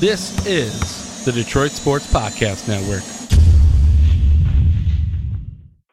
This is the Detroit Sports Podcast Network.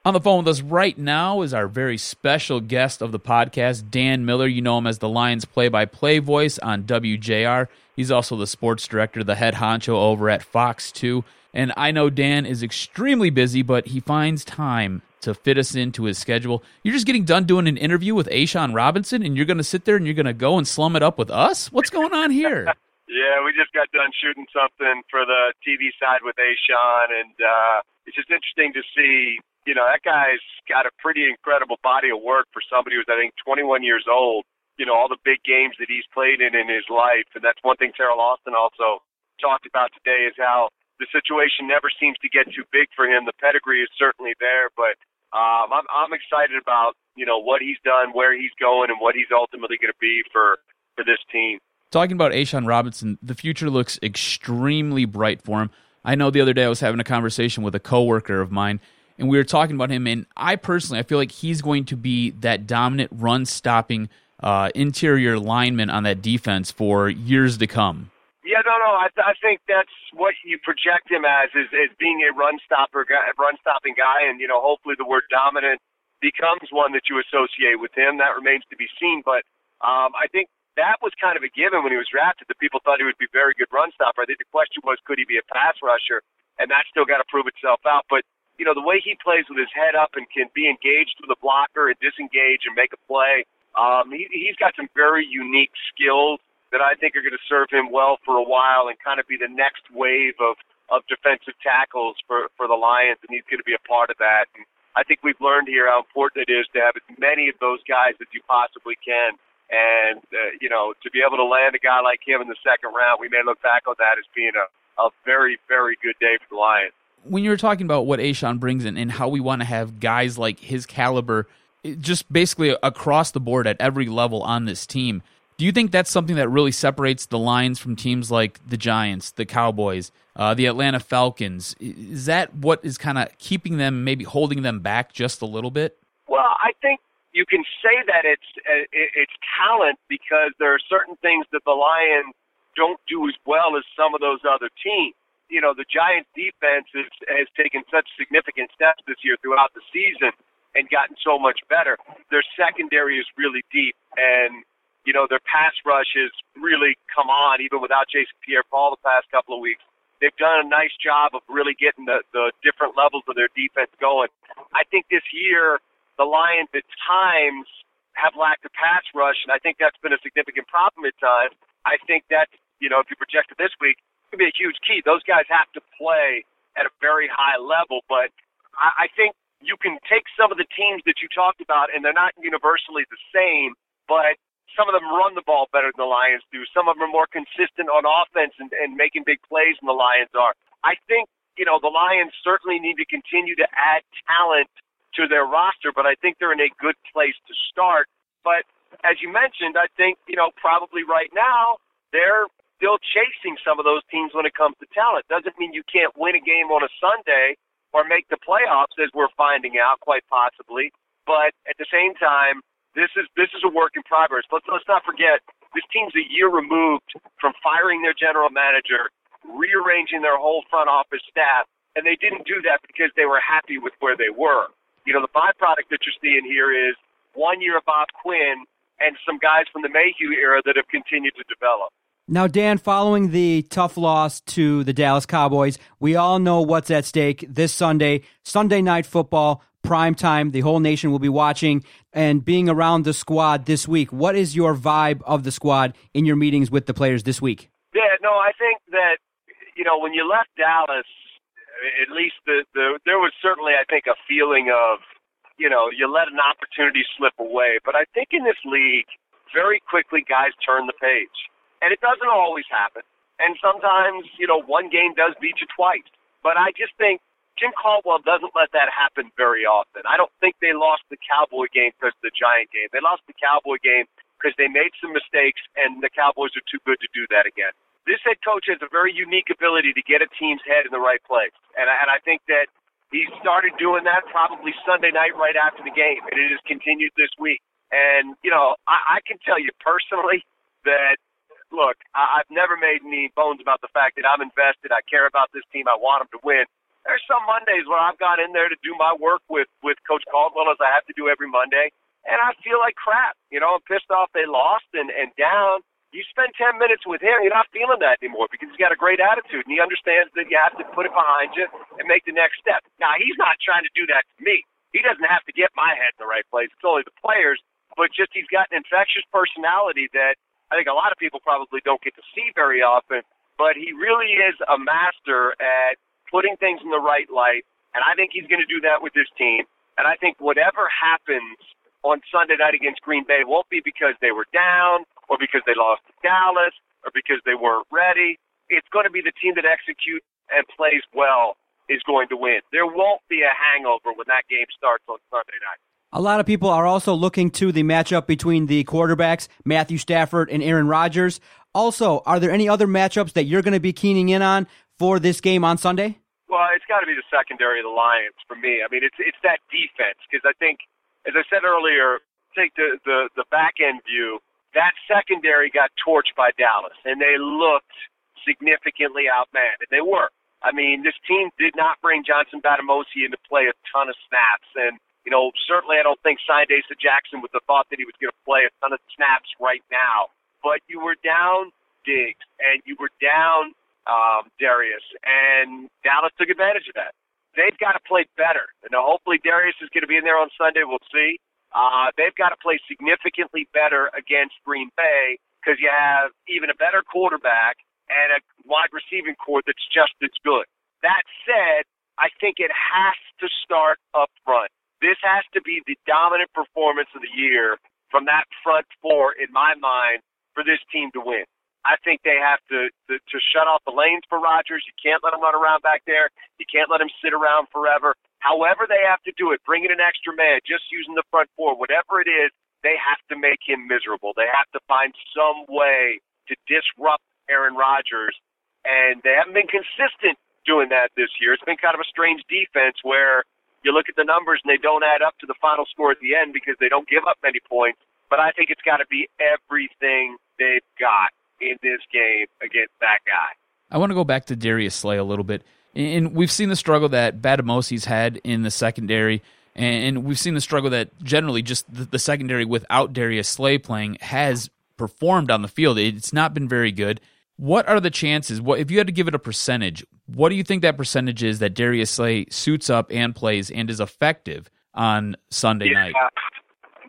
On the phone with us right now is our very special guest of the podcast, Dan Miller. You know him as the Lions play by play voice on WJR. He's also the sports director, the head honcho over at Fox 2. And I know Dan is extremely busy, but he finds time to fit us into his schedule. You're just getting done doing an interview with A'Shawn Robinson, and you're going to sit there and you're going to go and slum it up with us? What's going on here? Yeah, we just got done shooting something for the TV side with A'Shawn, and uh, it's just interesting to see. You know, that guy's got a pretty incredible body of work for somebody who's I think 21 years old. You know, all the big games that he's played in in his life, and that's one thing Teryl Austin also talked about today is how the situation never seems to get too big for him. The pedigree is certainly there, but um, I'm I'm excited about you know what he's done, where he's going, and what he's ultimately going to be for for this team talking about A'Shawn Robinson, the future looks extremely bright for him. I know the other day I was having a conversation with a coworker of mine, and we were talking about him. And I personally, I feel like he's going to be that dominant run stopping uh, interior lineman on that defense for years to come. Yeah, no, no. I, th- I think that's what you project him as is, is being a run stopper, run stopping guy, and you know, hopefully the word dominant becomes one that you associate with him. That remains to be seen. But um, I think that was kind of a given when he was drafted. The people thought he would be a very good run stopper. I think the question was, could he be a pass rusher? And that's still got to prove itself out. But you know, the way he plays with his head up and can be engaged with a blocker and disengage and make a play, um, he, he's got some very unique skills that I think are going to serve him well for a while and kind of be the next wave of of defensive tackles for for the Lions, and he's going to be a part of that. And I think we've learned here how important it is to have as many of those guys as you possibly can and, uh, you know, to be able to land a guy like him in the second round, we may look back on that as being a, a very, very good day for the Lions. When you were talking about what A'Shawn brings in and how we want to have guys like his caliber just basically across the board at every level on this team, do you think that's something that really separates the Lions from teams like the Giants, the Cowboys, uh, the Atlanta Falcons? Is that what is kind of keeping them, maybe holding them back just a little bit? Well, I think you can say that it's uh, it's talent because there are certain things that the Lions don't do as well as some of those other teams. You know, the Giants defense is, has taken such significant steps this year throughout the season and gotten so much better. Their secondary is really deep and you know, their pass rush has really come on even without Jason Pierre Paul the past couple of weeks. They've done a nice job of really getting the, the different levels of their defense going. I think this year the Lions at times have lacked a pass rush, and I think that's been a significant problem at times. I think that, you know, if you project it this week, it could be a huge key. Those guys have to play at a very high level, but I, I think you can take some of the teams that you talked about, and they're not universally the same, but some of them run the ball better than the Lions do. Some of them are more consistent on offense and, and making big plays than the Lions are. I think, you know, the Lions certainly need to continue to add talent – to their roster, but I think they're in a good place to start. But as you mentioned, I think, you know, probably right now they're still chasing some of those teams when it comes to talent. Doesn't mean you can't win a game on a Sunday or make the playoffs as we're finding out quite possibly. But at the same time, this is this is a work in progress. Let's let's not forget this team's a year removed from firing their general manager, rearranging their whole front office staff, and they didn't do that because they were happy with where they were you know, the byproduct that you're seeing here is one year of Bob Quinn and some guys from the Mayhew era that have continued to develop. Now, Dan, following the tough loss to the Dallas Cowboys, we all know what's at stake this Sunday, Sunday night football, prime time. The whole nation will be watching and being around the squad this week. What is your vibe of the squad in your meetings with the players this week? Yeah, no, I think that, you know, when you left Dallas, at least the, the there was certainly I think a feeling of you know you let an opportunity slip away, but I think in this league very quickly guys turn the page, and it doesn't always happen, and sometimes you know one game does beat you twice, but I just think Jim Caldwell doesn't let that happen very often. I don't think they lost the Cowboy game because of the Giant game. They lost the Cowboy game because they made some mistakes, and the Cowboys are too good to do that again this head coach has a very unique ability to get a team's head in the right place, and I, and I think that he started doing that probably Sunday night right after the game, and it has continued this week. And you know, I, I can tell you personally that look, I, I've never made any bones about the fact that I'm invested. I care about this team. I want them to win. There's some Mondays where I've gone in there to do my work with with Coach Caldwell as I have to do every Monday, and I feel like crap. You know, I'm pissed off they lost and and down. You spend 10 minutes with him, you're not feeling that anymore because he's got a great attitude and he understands that you have to put it behind you and make the next step. Now, he's not trying to do that to me. He doesn't have to get my head in the right place. It's only the players, but just he's got an infectious personality that I think a lot of people probably don't get to see very often, but he really is a master at putting things in the right light. And I think he's going to do that with this team. And I think whatever happens on Sunday night against Green Bay won't be because they were down or because they lost to Dallas or because they weren't ready. It's going to be the team that executes and plays well is going to win. There won't be a hangover when that game starts on Sunday night. A lot of people are also looking to the matchup between the quarterbacks, Matthew Stafford and Aaron Rodgers. Also, are there any other matchups that you're going to be keening in on for this game on Sunday? Well, it's got to be the secondary of the Lions for me. I mean, it's it's that defense because I think, as I said earlier, take the the the back end view. That secondary got torched by Dallas, and they looked significantly outmanned, and they were. I mean, this team did not bring Johnson Bademosi into play a ton of snaps, and you know, certainly I don't think signed Asa Jackson with the thought that he was going to play a ton of snaps right now. But you were down Diggs and you were down um, Darius, and Dallas took advantage of that. They've got to play better. And hopefully Darius is going to be in there on Sunday. We'll see. Uh, they've got to play significantly better against Green Bay because you have even a better quarterback and a wide receiving corps that's just as good. That said, I think it has to start up front. This has to be the dominant performance of the year from that front four, in my mind, for this team to win. I think they have to, to to shut off the lanes for Rodgers. You can't let him run around back there. You can't let him sit around forever. However they have to do it, bring in an extra man, just using the front four, whatever it is, they have to make him miserable. They have to find some way to disrupt Aaron Rodgers, and they haven't been consistent doing that this year. It's been kind of a strange defense where you look at the numbers and they don't add up to the final score at the end because they don't give up many points. But I think it's got to be everything they've got in this game against that guy. I want to go back to Darius Slay a little bit. And we've seen the struggle that Bademosi's had in the secondary, and we've seen the struggle that generally just the secondary without Darius Slay playing has performed on the field. It's not been very good. What are the chances? What if you had to give it a percentage? What do you think that percentage is that Darius Slay suits up and plays and is effective on Sunday yeah. night?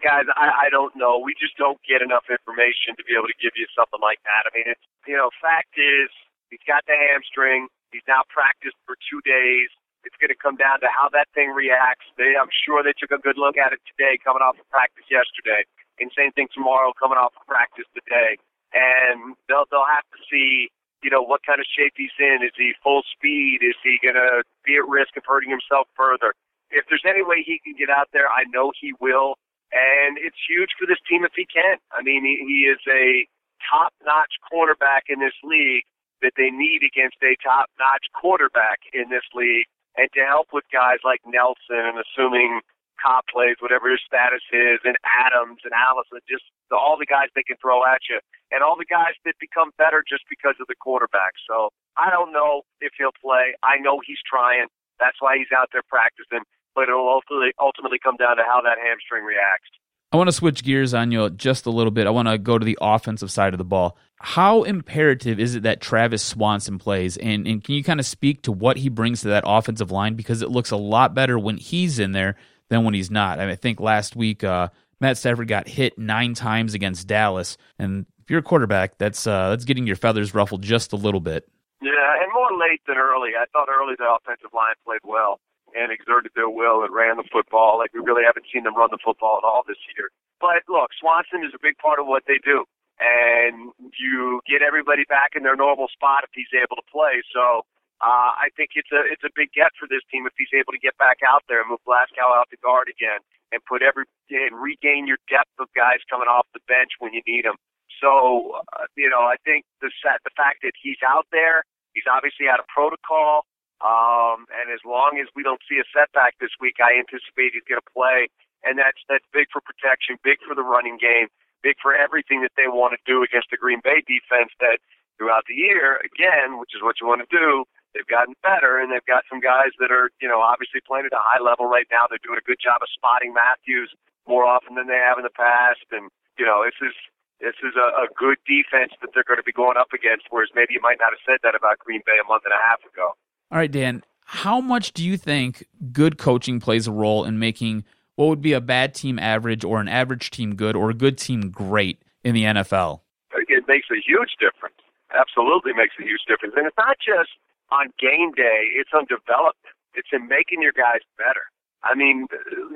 Guys, I, I don't know. We just don't get enough information to be able to give you something like that. I mean, it's you know, fact is he's got the hamstring. He's now practiced for two days. It's going to come down to how that thing reacts. They, I'm sure they took a good look at it today, coming off of practice yesterday, and same thing tomorrow, coming off of practice today and they'll they'll have to see you know what kind of shape he's in. Is he full speed? Is he going to be at risk of hurting himself further? If there's any way he can get out there, I know he will, and it's huge for this team if he can. I mean, he, he is a top-notch cornerback in this league that they need against a top-notch quarterback in this league, and to help with guys like Nelson and assuming Cobb plays, whatever his status is, and Adams and Allison, just the, all the guys they can throw at you, and all the guys that become better just because of the quarterback. So I don't know if he'll play. I know he's trying. That's why he's out there practicing. But it'll ultimately ultimately come down to how that hamstring reacts. I want to switch gears on you just a little bit. I want to go to the offensive side of the ball. How imperative is it that Travis Swanson plays? And, and can you kind of speak to what he brings to that offensive line? Because it looks a lot better when he's in there than when he's not. I, mean, I think last week uh, Matt Stafford got hit nine times against Dallas, and if you're a quarterback, that's uh, that's getting your feathers ruffled just a little bit. Yeah, and more late than early. I thought early the offensive line played well and exerted their will and ran the football. Like we really haven't seen them run the football at all this year. But look, Swanson is a big part of what they do. And you get everybody back in their normal spot if he's able to play. So uh, I think it's a it's a big get for this team if he's able to get back out there and move Glasgow out to guard again and put every and regain your depth of guys coming off the bench when you need them. So uh, you know I think the set the fact that he's out there, he's obviously out of protocol, um, and as long as we don't see a setback this week, I anticipate he's going to play, and that's that's big for protection, big for the running game big for everything that they want to do against the Green Bay defense that throughout the year, again, which is what you want to do, they've gotten better and they've got some guys that are, you know, obviously playing at a high level right now. They're doing a good job of spotting Matthews more often than they have in the past. And, you know, this is this is a, a good defense that they're going to be going up against, whereas maybe you might not have said that about Green Bay a month and a half ago. All right, Dan, how much do you think good coaching plays a role in making what would be a bad team average or an average team good or a good team great in the NFL? It makes a huge difference. Absolutely makes a huge difference. And it's not just on game day, it's on development. It's in making your guys better. I mean,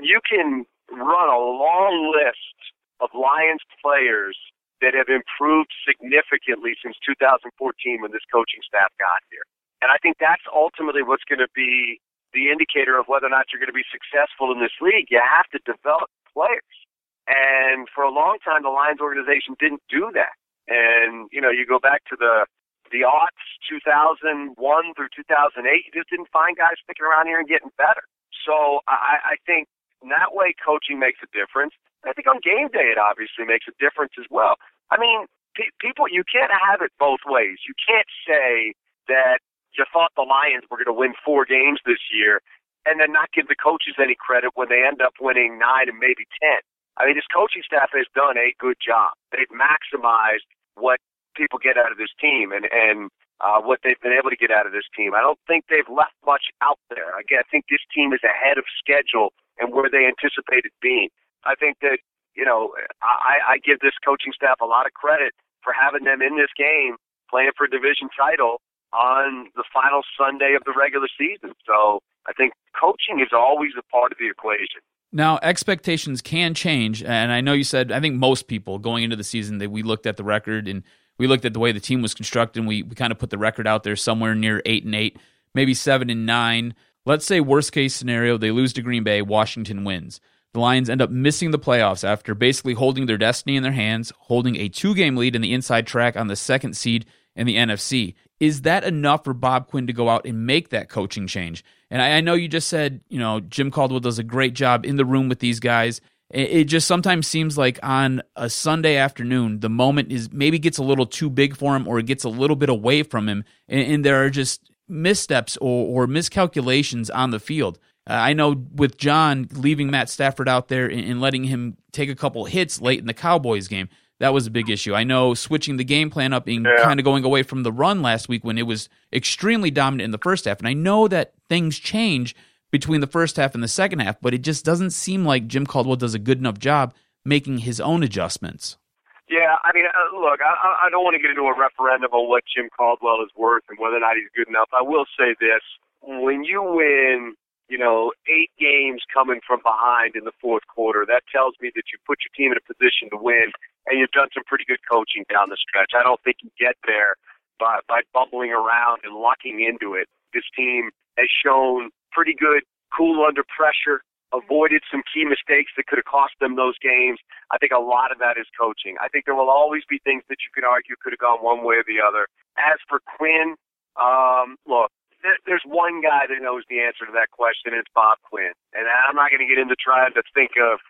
you can run a long list of Lions players that have improved significantly since 2014 when this coaching staff got here. And I think that's ultimately what's going to be the indicator of whether or not you're going to be successful in this league. You have to develop players. And for a long time, the Lions organization didn't do that. And, you know, you go back to the, the aughts, 2001 through 2008, you just didn't find guys sticking around here and getting better. So I, I think that way coaching makes a difference. I think on game day, it obviously makes a difference as well. I mean, pe- people, you can't have it both ways. You can't say that you thought the Lions were going to win four games this year and then not give the coaches any credit when they end up winning nine and maybe ten. I mean, this coaching staff has done a good job. They've maximized what people get out of this team and and uh, what they've been able to get out of this team. I don't think they've left much out there. Again, I think this team is ahead of schedule and where they anticipated being. I think that you know I, I give this coaching staff a lot of credit for having them in this game playing for a division title on the final Sunday of the regular season. So I think coaching is always a part of the equation. Now, expectations can change, and I know you said I think most people going into the season that we looked at the record and we looked at the way the team was constructed, and we, we kind of put the record out there somewhere near eight and eight, maybe seven and nine. Let's say worst case scenario, they lose to Green Bay, Washington wins. The Lions end up missing the playoffs after basically holding their destiny in their hands, holding a two game lead in the inside track on the second seed in the NFC. Is that enough for Bob Quinn to go out and make that coaching change? And I, I know you just said, you know, Jim Caldwell does a great job in the room with these guys. It, it just sometimes seems like on a Sunday afternoon, the moment is maybe gets a little too big for him or it gets a little bit away from him. And, and there are just missteps or, or miscalculations on the field. Uh, I know with John leaving Matt Stafford out there and, and letting him take a couple hits late in the Cowboys game, that was a big issue. I know switching the game plan up and yeah. kind of going away from the run last week when it was extremely dominant in the first half. And I know that things change between the first half and the second half, but it just doesn't seem like Jim Caldwell does a good enough job making his own adjustments. Yeah, I mean, uh, look, I, I don't want to get into a referendum on what Jim Caldwell is worth and whether or not he's good enough. I will say this: when you win you know, eight games coming from behind in the fourth quarter. That tells me that you put your team in a position to win, and you've done some pretty good coaching down the stretch. I don't think you get there by by bumbling around and locking into it. This team has shown pretty good cool under pressure, avoided some key mistakes that could have cost them those games. I think a lot of that is coaching. I think there will always be things that you could argue could have gone one way or the other. As for Quinn, um, look, there's one guy that knows the answer to that question. It's Bob Quinn, and I'm not going to get into trying to think of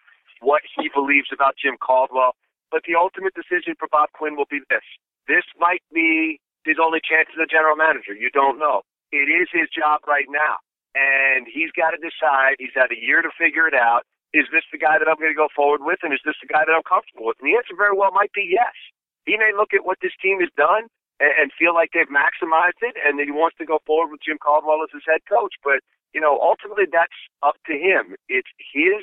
what he believes about Jim Caldwell. But the ultimate decision for Bob Quinn will be this: this might be his only chance as a general manager. You don't know. It is his job right now, and he's got to decide. He's had a year to figure it out. Is this the guy that I'm going to go forward with, and is this the guy that I'm comfortable with? And the answer very well might be yes. He may look at what this team has done and, and feel like they've maximized it and that he wants to go forward with Jim Caldwell as his head coach. But, you know, ultimately that's up to him. It's his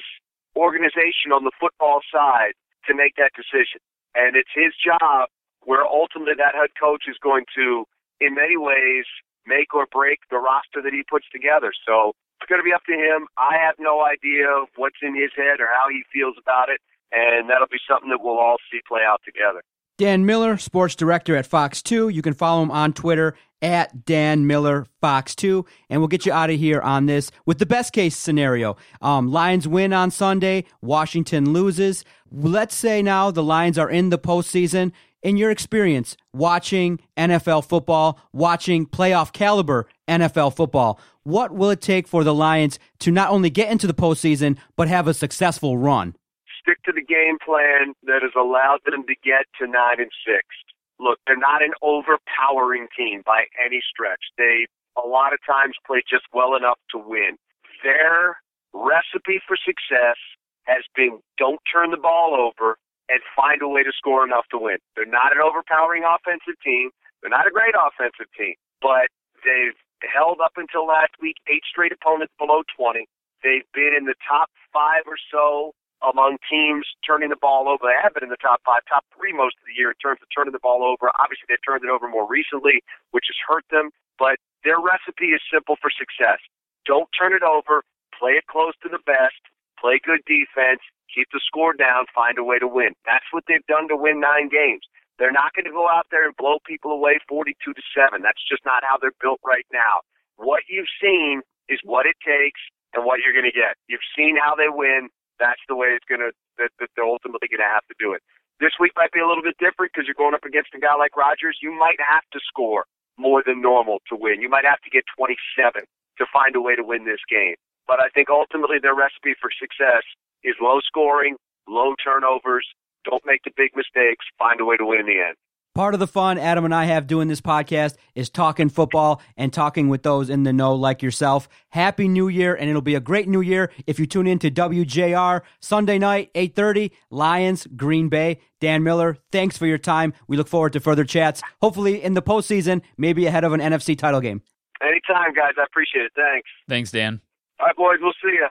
organization on the football side to make that decision. And it's his job where ultimately that head coach is going to, in many ways, make or break the roster that he puts together. So it's going to be up to him. I have no idea what's in his head or how he feels about it. And that'll be something that we'll all see play out together. Dan Miller, sports director at Fox 2. You can follow him on Twitter at Dan Miller Fox 2. And we'll get you out of here on this with the best case scenario. Um, Lions win on Sunday, Washington loses. Let's say now the Lions are in the postseason. In your experience watching NFL football, watching playoff caliber NFL football, what will it take for the Lions to not only get into the postseason, but have a successful run? Stick to the game plan that has allowed them to get to nine and six. Look, they're not an overpowering team by any stretch. They a lot of times play just well enough to win. Their recipe for success has been don't turn the ball over and find a way to score enough to win. They're not an overpowering offensive team. They're not a great offensive team, but they've held up until last week eight straight opponents below 20. They've been in the top five or so among teams turning the ball over. They have been in the top five, top three most of the year in terms of turning the ball over. Obviously, they've turned it over more recently, which has hurt them. But their recipe is simple for success. Don't turn it over. Play it close to the best. Play good defense. Keep the score down. Find a way to win. That's what they've done to win nine games. They're not going to go out there and blow people away 42 to 7. That's just not how they're built right now. What you've seen is what it takes and what you're going to get. You've seen how they win. That's the way it's to, that, that they're ultimately to have to do it. This week might be a little bit different because you're going up against a guy like Rodgers. You might have to score more than normal to win. You might have to get 27 to find a way to win this game. But I think ultimately their recipe for success is low scoring, low turnovers, don't make the big mistakes, find a way to win in the end. Part of the fun Adam and I have doing this podcast is talking football and talking with those in the know like yourself. Happy New Year, and it'll be a great New Year if you tune in to WJR Sunday night, 8.30, Lions, Green Bay. Dan Miller, thanks for your time. We look forward to further chats, hopefully in the postseason, maybe ahead of an NFC title game. Anytime, guys. I appreciate it. Thanks. Thanks, Dan. All right, boys. We'll see you.